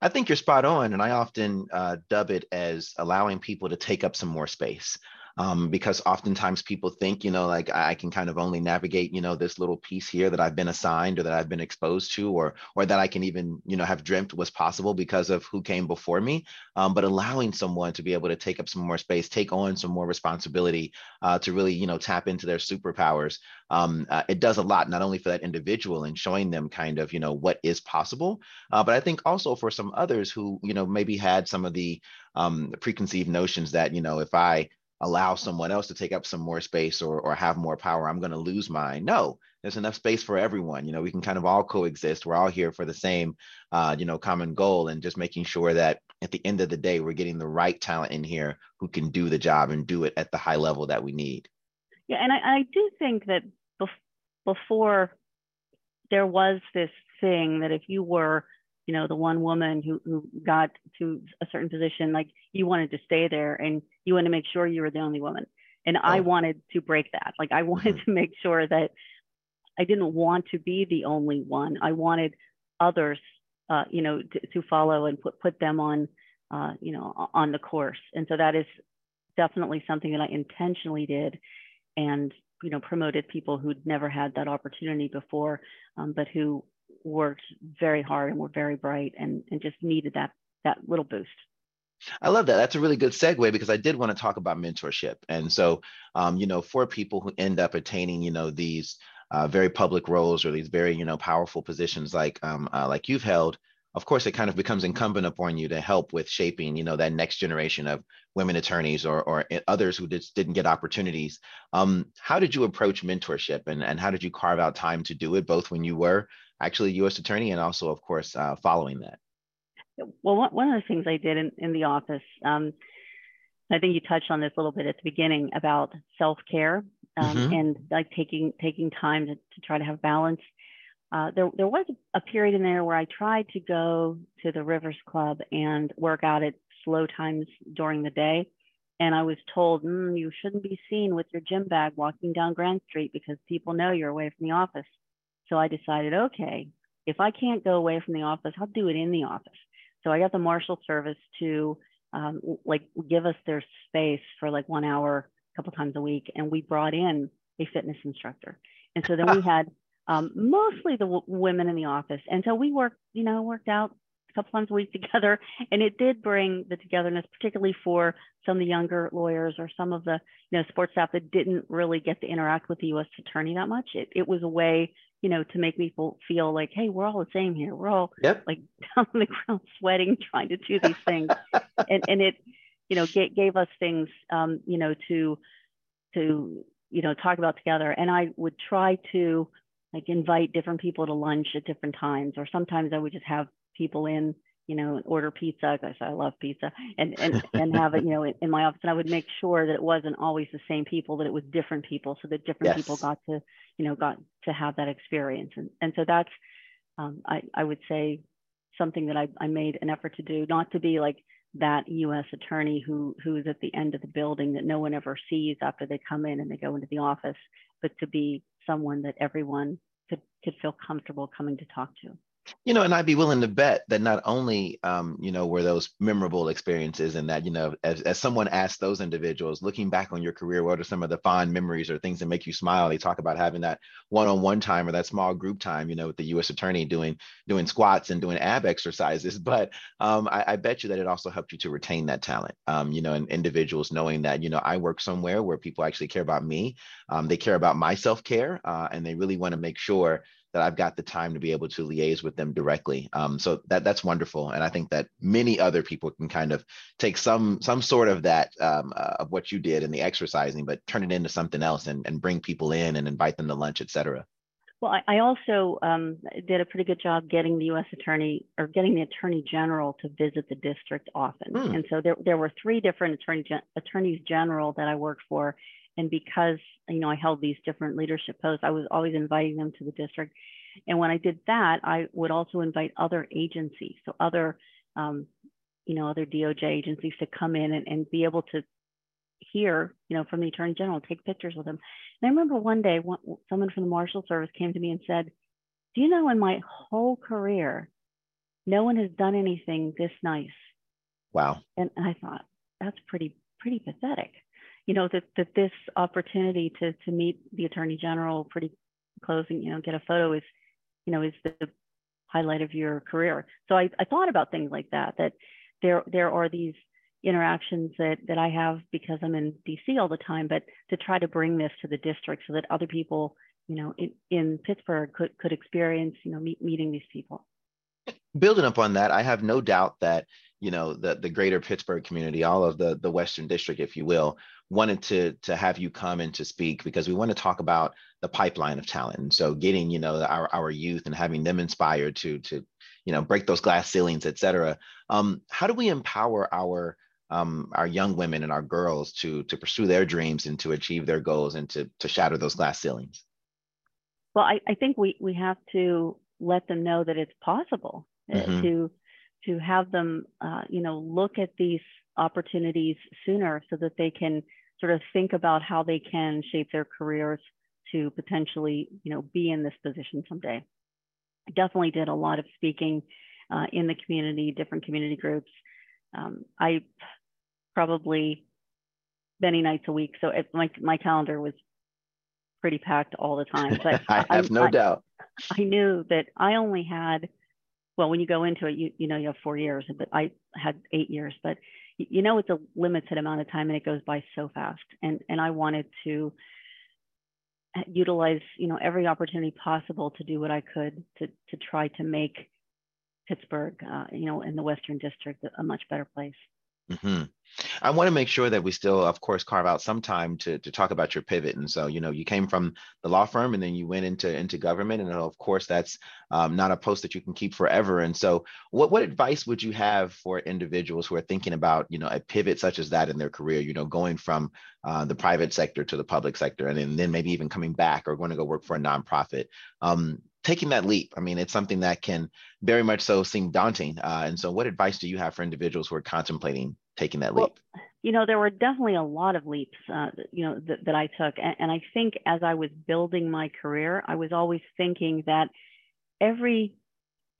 I think you're spot on, and I often uh, dub it as allowing people to take up some more space um, because oftentimes people think, you know, like I can kind of only navigate, you know, this little piece here that I've been assigned or that I've been exposed to, or or that I can even, you know, have dreamt was possible because of who came before me. Um, but allowing someone to be able to take up some more space, take on some more responsibility, uh, to really, you know, tap into their superpowers. Um, uh, it does a lot, not only for that individual and showing them kind of, you know, what is possible, uh, but I think also for some others who, you know, maybe had some of the um, preconceived notions that, you know, if I allow someone else to take up some more space or, or have more power, I'm going to lose mine. No, there's enough space for everyone. You know, we can kind of all coexist. We're all here for the same, uh, you know, common goal and just making sure that at the end of the day, we're getting the right talent in here who can do the job and do it at the high level that we need. Yeah, and I, I do think that bef- before there was this thing that if you were you know the one woman who who got to a certain position like you wanted to stay there and you want to make sure you were the only woman and oh. i wanted to break that like i wanted mm-hmm. to make sure that i didn't want to be the only one i wanted others uh, you know to, to, follow and put put them on uh, you know on the course and so that is definitely something that i intentionally did and you know promoted people who'd never had that opportunity before um, but who worked very hard and were very bright and, and just needed that that little boost. I love that. That's a really good segue because I did want to talk about mentorship. And so, um, you know, for people who end up attaining, you know, these uh, very public roles or these very, you know, powerful positions like um, uh, like you've held, of course, it kind of becomes incumbent upon you to help with shaping, you know, that next generation of women attorneys or or others who just didn't get opportunities. Um, how did you approach mentorship, and and how did you carve out time to do it, both when you were actually U.S. attorney and also, of course, uh, following that? Well, one of the things I did in, in the office, um, I think you touched on this a little bit at the beginning about self care um, mm-hmm. and like taking taking time to, to try to have balance. Uh, there, there was a period in there where I tried to go to the Rivers Club and work out at slow times during the day. And I was told, mm, you shouldn't be seen with your gym bag walking down Grant Street because people know you're away from the office. So I decided, okay, if I can't go away from the office, I'll do it in the office. So I got the Marshal Service to um, like give us their space for like one hour a couple times a week, and we brought in a fitness instructor. And so then we had um, mostly the w- women in the office. And so we worked, you know, worked out a couple times a week together. And it did bring the togetherness, particularly for some of the younger lawyers or some of the, you know, sports staff that didn't really get to interact with the U.S. attorney that much. It, it was a way, you know, to make people feel like, hey, we're all the same here. We're all yep. like down on the ground sweating, trying to do these things. and, and it, you know, gave, gave us things, um, you know, to, to, you know, talk about together. And I would try to like invite different people to lunch at different times, or sometimes I would just have people in, you know, order pizza because I love pizza, and and and have it, you know, in, my office. And I would make sure that it wasn't always the same people, that it was different people, so that different yes. people got to, you know, got to have that experience. And and so that's, um, I I would say, something that I I made an effort to do, not to be like that U.S. attorney who who is at the end of the building that no one ever sees after they come in and they go into the office, but to be someone that everyone could, could feel comfortable coming to talk to. You know, and I'd be willing to bet that not only, um, you know, were those memorable experiences and that, you know, as, as someone asked those individuals, looking back on your career, what are some of the fond memories or things that make you smile? They talk about having that one-on-one time or that small group time, you know, with the U.S. attorney doing doing squats and doing ab exercises. But um, I, I, bet you that it also helped you to retain that talent, um, you know, and individuals knowing that, you know, I work somewhere where people actually care about me. Um, they care about my self-care uh, and they really want to make sure that I've got the time to be able to liaise with them directly. Um, so that that's wonderful, and I think that many other people can kind of take some some sort of that um, uh, of what you did in the exercising, but turn it into something else and, and bring people in and invite them to lunch, et cetera. Well, I, I also um, did a pretty good job getting the U.S. attorney or getting the attorney general to visit the district often, mm. and so there there were three different attorney attorneys general that I worked for, and because you know I held these different leadership posts, I was always inviting them to the district. And when I did that, I would also invite other agencies, so other um, you know other DOJ agencies to come in and, and be able to hear you know from the Attorney General, take pictures with them. And I remember one day one, someone from the Marshal Service came to me and said, "Do you know in my whole career, no one has done anything this nice." Wow. And I thought that's pretty pretty pathetic you know, that, that this opportunity to, to meet the attorney general pretty close and, you know, get a photo is, you know, is the highlight of your career. So I, I thought about things like that, that there, there are these interactions that, that I have because I'm in DC all the time, but to try to bring this to the district so that other people, you know, in, in Pittsburgh could, could experience, you know, meet, meeting these people. Building up on that, I have no doubt that you know the the greater Pittsburgh community, all of the the Western District, if you will, wanted to to have you come and to speak because we want to talk about the pipeline of talent. And so getting you know our our youth and having them inspired to to you know break those glass ceilings, et cetera. Um, how do we empower our um, our young women and our girls to to pursue their dreams and to achieve their goals and to to shatter those glass ceilings? Well, I, I think we we have to let them know that it's possible uh, mm-hmm. to to have them, uh, you know, look at these opportunities sooner so that they can sort of think about how they can shape their careers to potentially, you know, be in this position someday. I definitely did a lot of speaking uh, in the community, different community groups. Um, I probably many nights a week, so it, my my calendar was pretty packed all the time. But I have I, no I, doubt. I knew that I only had well, when you go into it, you, you know, you have four years, but I had eight years, but you know, it's a limited amount of time and it goes by so fast. And, and I wanted to utilize, you know, every opportunity possible to do what I could to, to try to make Pittsburgh, uh, you know, in the Western District a much better place. Mm-hmm. I want to make sure that we still, of course, carve out some time to to talk about your pivot. And so, you know, you came from the law firm, and then you went into into government, and of course, that's um, not a post that you can keep forever. And so, what what advice would you have for individuals who are thinking about, you know, a pivot such as that in their career? You know, going from uh, the private sector to the public sector, and then, then maybe even coming back or going to go work for a nonprofit. Um, taking that leap i mean it's something that can very much so seem daunting uh, and so what advice do you have for individuals who are contemplating taking that leap? well, you know there were definitely a lot of leaps uh, you know that, that i took and, and i think as i was building my career i was always thinking that every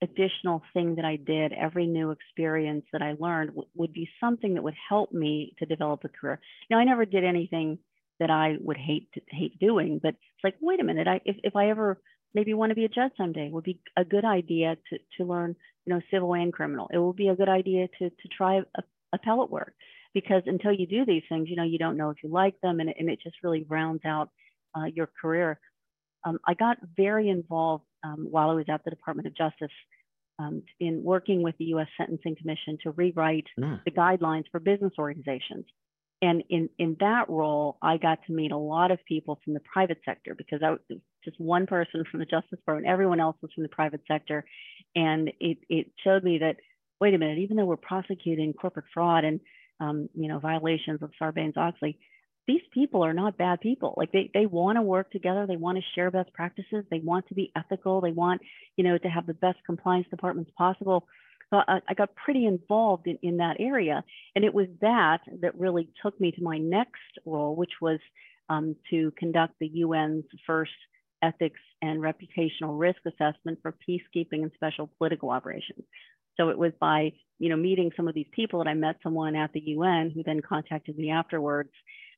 additional thing that i did every new experience that i learned w- would be something that would help me to develop a career. Now i never did anything that i would hate to, hate doing but it's like wait a minute I, if, if i ever maybe want to be a judge someday. It would be a good idea to, to learn, you know, civil and criminal. It would be a good idea to, to try a, appellate work because until you do these things, you know, you don't know if you like them and, and it just really rounds out uh, your career. Um, I got very involved um, while I was at the Department of Justice um, in working with the U.S. Sentencing Commission to rewrite mm. the guidelines for business organizations. And in, in that role, I got to meet a lot of people from the private sector because I was just one person from the Justice Department, everyone else was from the private sector. And it, it showed me that, wait a minute, even though we're prosecuting corporate fraud and um, you know violations of Sarbanes-Oxley, these people are not bad people. Like they, they want to work together. They want to share best practices. They want to be ethical. They want, you know, to have the best compliance departments possible. So I, I got pretty involved in, in that area. And it was that that really took me to my next role, which was um, to conduct the UN's first ethics and reputational risk assessment for peacekeeping and special political operations. So it was by, you know, meeting some of these people that I met someone at the UN who then contacted me afterwards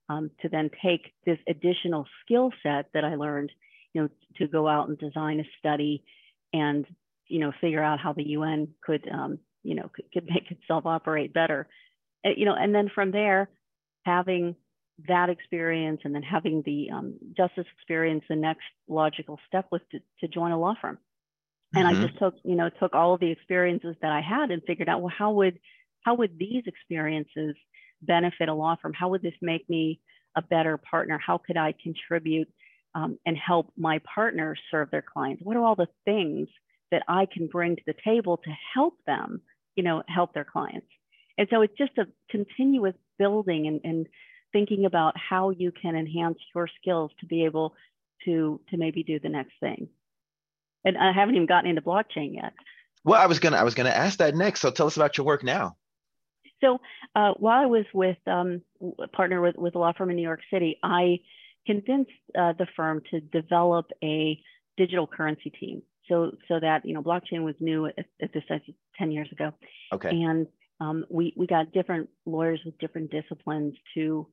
um, to then take this additional skill set that I learned, you know, to go out and design a study and, you know, figure out how the UN could, um, you know, could, could make itself operate better. You know, and then from there, having that experience and then having the um, justice experience, the next logical step was to, to join a law firm. And mm-hmm. I just took, you know, took all of the experiences that I had and figured out, well, how would, how would these experiences benefit a law firm? How would this make me a better partner? How could I contribute um, and help my partners serve their clients? What are all the things that I can bring to the table to help them, you know, help their clients? And so it's just a continuous building and, and thinking about how you can enhance your skills to be able to to maybe do the next thing. And I haven't even gotten into blockchain yet. Well, I was gonna I was gonna ask that next. So tell us about your work now. So uh, while I was with um, a partner with, with a law firm in New York City, I convinced uh, the firm to develop a digital currency team. So so that you know blockchain was new at, at this time 10 years ago. Okay. And um, we we got different lawyers with different disciplines to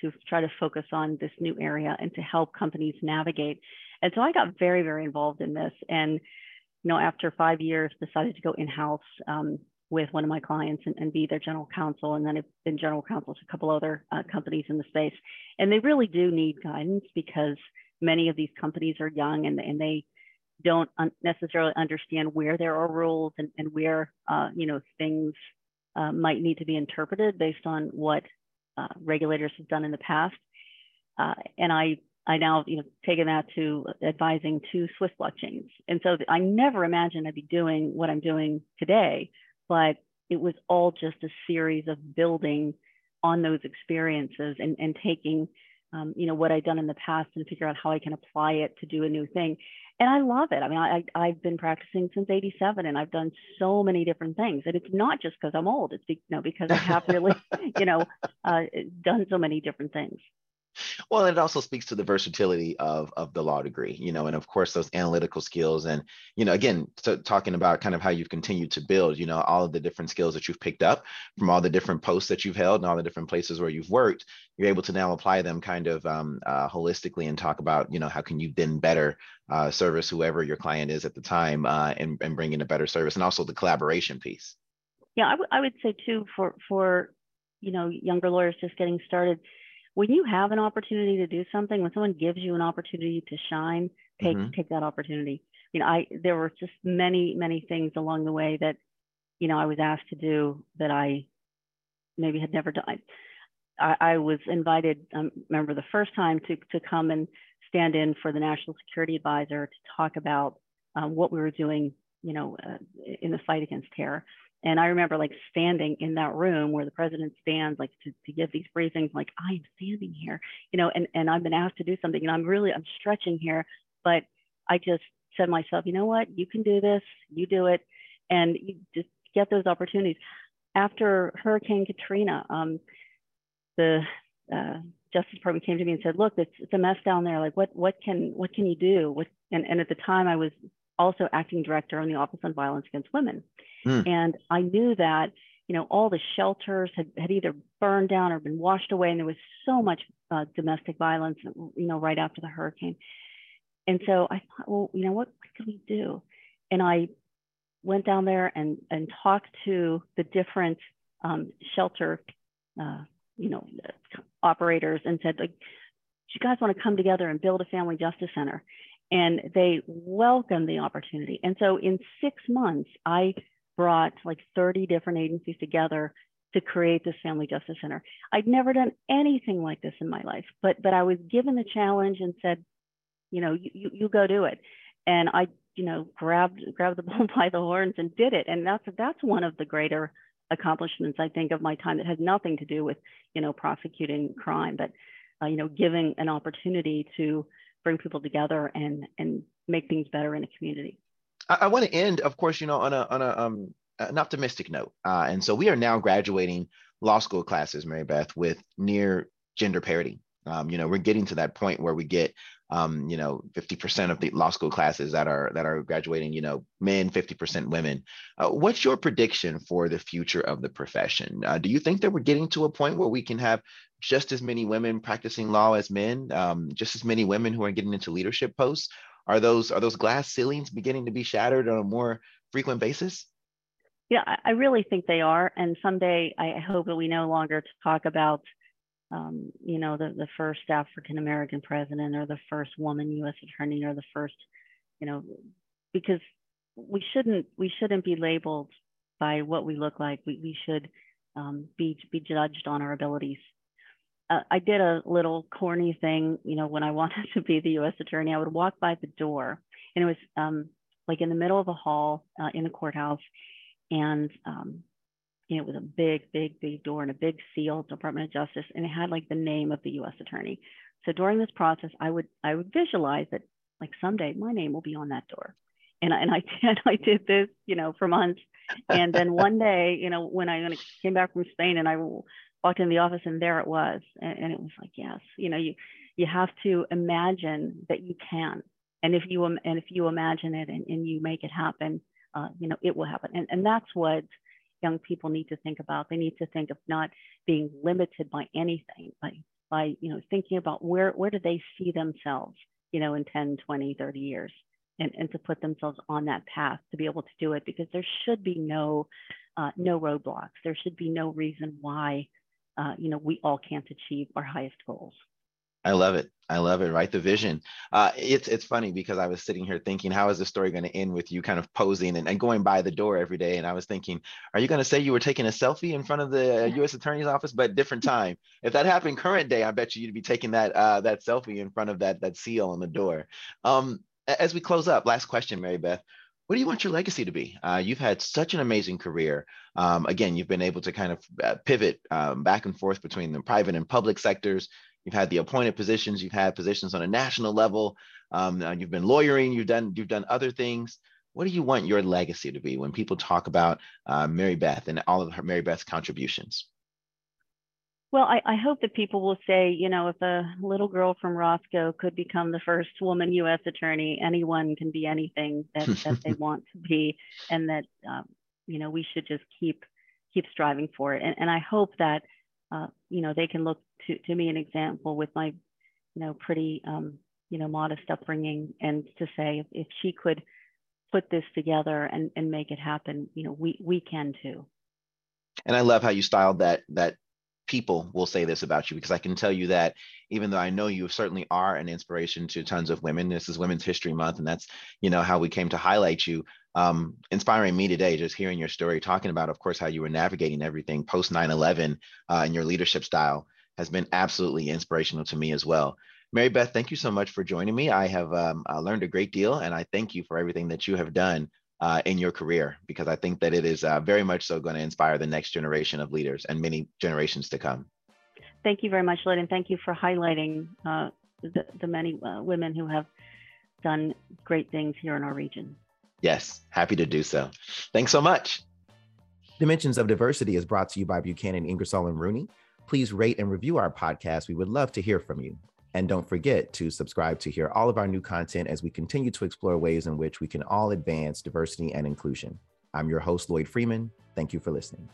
to try to focus on this new area and to help companies navigate. And so I got very very involved in this and you know after five years decided to go in house um, with one of my clients and, and be their general counsel. And then I've been general counsel to a couple other uh, companies in the space. And they really do need guidance because many of these companies are young and, and they don't un- necessarily understand where there are rules and, and where, uh, you know, things uh, might need to be interpreted based on what uh, regulators have done in the past. Uh, and I I now, you know, taken that to advising two Swiss blockchains. And so I never imagined I'd be doing what I'm doing today but it was all just a series of building on those experiences and, and taking um, you know what I'd done in the past and figure out how I can apply it to do a new thing. And I love it. I mean, I, I've been practicing since '87, and I've done so many different things. And it's not just because I'm old; it's you know because I have really, you know, uh, done so many different things. Well, it also speaks to the versatility of of the law degree, you know, and of course those analytical skills, and you know, again, so talking about kind of how you've continued to build, you know, all of the different skills that you've picked up from all the different posts that you've held and all the different places where you've worked, you're able to now apply them kind of um, uh, holistically and talk about, you know, how can you then better uh, service whoever your client is at the time uh, and and bring in a better service, and also the collaboration piece. Yeah, I, w- I would say too for for you know younger lawyers just getting started when you have an opportunity to do something, when someone gives you an opportunity to shine, take mm-hmm. take that opportunity. You know, I there were just many many things along the way that you know I was asked to do that I maybe had never done. I, I was invited. I um, remember the first time to to come and stand in for the national security advisor to talk about um, what we were doing, you know, uh, in the fight against terror. And I remember like standing in that room where the president stands, like to, to give these briefings, like I am standing here, you know, and, and I've been asked to do something and I'm really, I'm stretching here, but I just said to myself, you know what, you can do this, you do it. And you just get those opportunities. After Hurricane Katrina, um, the uh, Justice Department came to me and said, look, it's, it's a mess down there. Like what, what can, what can you do? What, and, and at the time I was also acting director on the Office on Violence Against Women. Mm. And I knew that, you know, all the shelters had, had either burned down or been washed away. And there was so much uh, domestic violence, you know, right after the hurricane. And so I thought, well, you know, what, what could we do? And I went down there and, and talked to the different um, shelter, uh, you know, operators and said, like, you guys want to come together and build a family justice center? And they welcomed the opportunity. And so in six months, I brought like 30 different agencies together to create this family justice center. I'd never done anything like this in my life, but but I was given the challenge and said, you know, you, you go do it. And I, you know, grabbed grabbed the bull by the horns and did it. And that's that's one of the greater accomplishments I think of my time that has nothing to do with, you know, prosecuting crime, but uh, you know, giving an opportunity to bring people together and and make things better in a community. I, I want to end, of course, you know, on a on a um an optimistic note. Uh, and so we are now graduating law school classes, Mary Beth, with near gender parity. Um, you know, we're getting to that point where we get, um, you know, 50% of the law school classes that are that are graduating, you know, men, 50% women. Uh, what's your prediction for the future of the profession? Uh, do you think that we're getting to a point where we can have just as many women practicing law as men, um, just as many women who are getting into leadership posts? Are those are those glass ceilings beginning to be shattered on a more frequent basis? Yeah, I really think they are. And someday I hope that we no longer talk about, um, you know, the, the first African American president or the first woman U.S. attorney or the first, you know, because we shouldn't we shouldn't be labeled by what we look like. We we should um, be be judged on our abilities. Uh, I did a little corny thing, you know, when I wanted to be the U.S. attorney, I would walk by the door, and it was um, like in the middle of a hall uh, in the courthouse and um, you know, it was a big, big, big door and a big seal, Department of Justice, and it had like the name of the U.S. Attorney. So during this process, I would I would visualize that like someday my name will be on that door, and I, and I did I did this you know for months, and then one day you know when I, came back from Spain and I walked in the office and there it was, and, and it was like yes, you know you you have to imagine that you can, and if you and if you imagine it and, and you make it happen, uh, you know, it will happen. And, and that's what young people need to think about. They need to think of not being limited by anything, by, by you know, thinking about where, where do they see themselves, you know, in 10, 20, 30 years. And, and to put themselves on that path to be able to do it because there should be no uh, no roadblocks there should be no reason why uh, you know we all can't achieve our highest goals I love it. I love it. Right, the vision. Uh, it's it's funny because I was sitting here thinking, how is the story going to end with you kind of posing and, and going by the door every day? And I was thinking, are you going to say you were taking a selfie in front of the U.S. Attorney's office, but different time? If that happened current day, I bet you you'd be taking that uh, that selfie in front of that that seal on the door. Um, as we close up, last question, Mary Beth. What do you want your legacy to be? Uh, you've had such an amazing career. Um, again, you've been able to kind of uh, pivot um, back and forth between the private and public sectors. You've had the appointed positions. You've had positions on a national level. Um, uh, you've been lawyering. You've done you've done other things. What do you want your legacy to be when people talk about uh, Mary Beth and all of her Mary Beth's contributions? Well, I, I, hope that people will say, you know, if a little girl from Roscoe could become the first woman U.S. attorney, anyone can be anything that, that they want to be, and that um, you know we should just keep keep striving for it. And, and I hope that uh, you know they can look to, to me an example with my, you know, pretty, um, you know, modest upbringing and to say if, if she could put this together and, and make it happen, you know, we, we can too. And I love how you styled that, that people will say this about you because I can tell you that even though I know you certainly are an inspiration to tons of women, this is Women's History Month, and that's you know how we came to highlight you. Um, inspiring me today, just hearing your story, talking about, of course, how you were navigating everything post 9/11 uh, and your leadership style has been absolutely inspirational to me as well. Mary Beth, thank you so much for joining me. I have um, learned a great deal, and I thank you for everything that you have done uh, in your career because I think that it is uh, very much so going to inspire the next generation of leaders and many generations to come. Thank you very much, Lloyd, and thank you for highlighting uh, the, the, many uh, women who have done great things here in our region. Yes, happy to do so. Thanks so much. Dimensions of Diversity is brought to you by Buchanan Ingersoll and Rooney. Please rate and review our podcast. We would love to hear from you. And don't forget to subscribe to hear all of our new content as we continue to explore ways in which we can all advance diversity and inclusion. I'm your host, Lloyd Freeman. Thank you for listening.